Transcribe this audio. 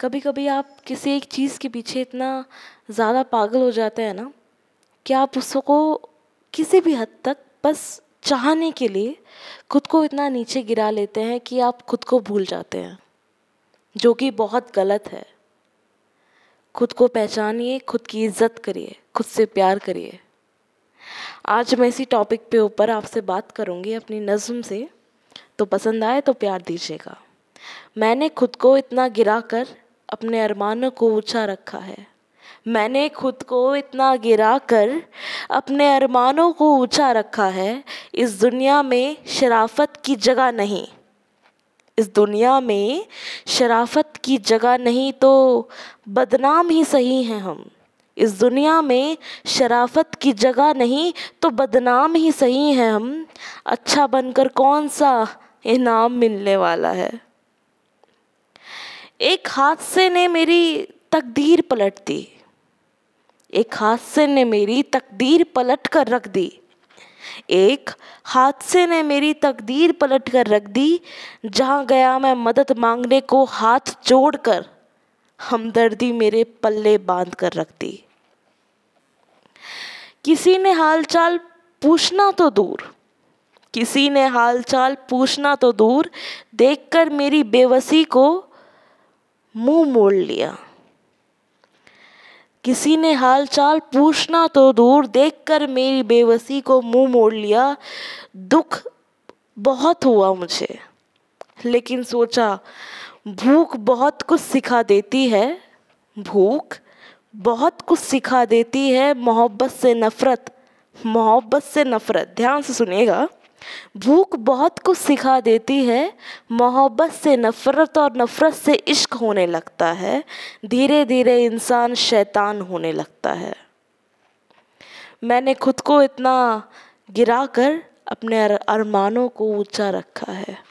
कभी कभी आप किसी एक चीज़ के पीछे इतना ज़्यादा पागल हो जाते हैं ना, कि आप उसको किसी भी हद तक बस चाहने के लिए खुद को इतना नीचे गिरा लेते हैं कि आप खुद को भूल जाते हैं, जो कि बहुत गलत है। खुद को पहचानिए, खुद की इज़्ज़त करिए, खुद से प्यार करिए। आज मैं इसी टॉपिक पे ऊपर आपसे बात करूँगी अपनी नज़म से। तो पसंद आए तो प्यार दीजिएगा। मैंने खुद को इतना गिरा कर अपने अरमानों को ऊँचा रखा है। मैंने खुद को इतना गिरा कर अपने अरमानों को ऊँचा रखा है। इस दुनिया में शराफत की जगह नहीं। इस दुनिया में शराफत की जगह नहीं तो बदनाम ही सही हैं हम। इस दुनिया में शराफत की जगह नहीं तो बदनाम ही सही हैं हम। अच्छा बनकर कौन सा इनाम मिलने वाला है? एक हादसे ने मेरी तकदीर पलट दी। एक हादसे ने मेरी तकदीर पलट कर रख दी। एक हादसे ने मेरी तकदीर पलट कर रख दी, जहाँ गया मैं मदद मांगने को हाथ जोड़कर हमदर्दी मेरे पल्ले बाँध कर रख दी। किसी ने हालचाल पूछना तो दूर, किसी ने हालचाल पूछना तो दूर, देखकर मेरी बेवसी को मुँह मोड़ लिया। किसी ने हालचाल पूछना तो दूर देखकर मेरी बेवसी को मुँह मोड़ लिया। दुख बहुत हुआ मुझे, लेकिन सोचा, भूख बहुत कुछ सिखा देती है, भूख बहुत कुछ सिखा देती है, मोहब्बत से नफ़रत, मोहब्बत से नफ़रत। ध्यान से सुनिएगा। भूख बहुत कुछ सिखा देती है, मोहब्बत से नफ़रत और नफ़रत से इश्क होने लगता है धीरे धीरे इंसान शैतान होने लगता है। मैंने खुद को इतना गिरा कर अपने अरमानों को ऊँचा रखा है।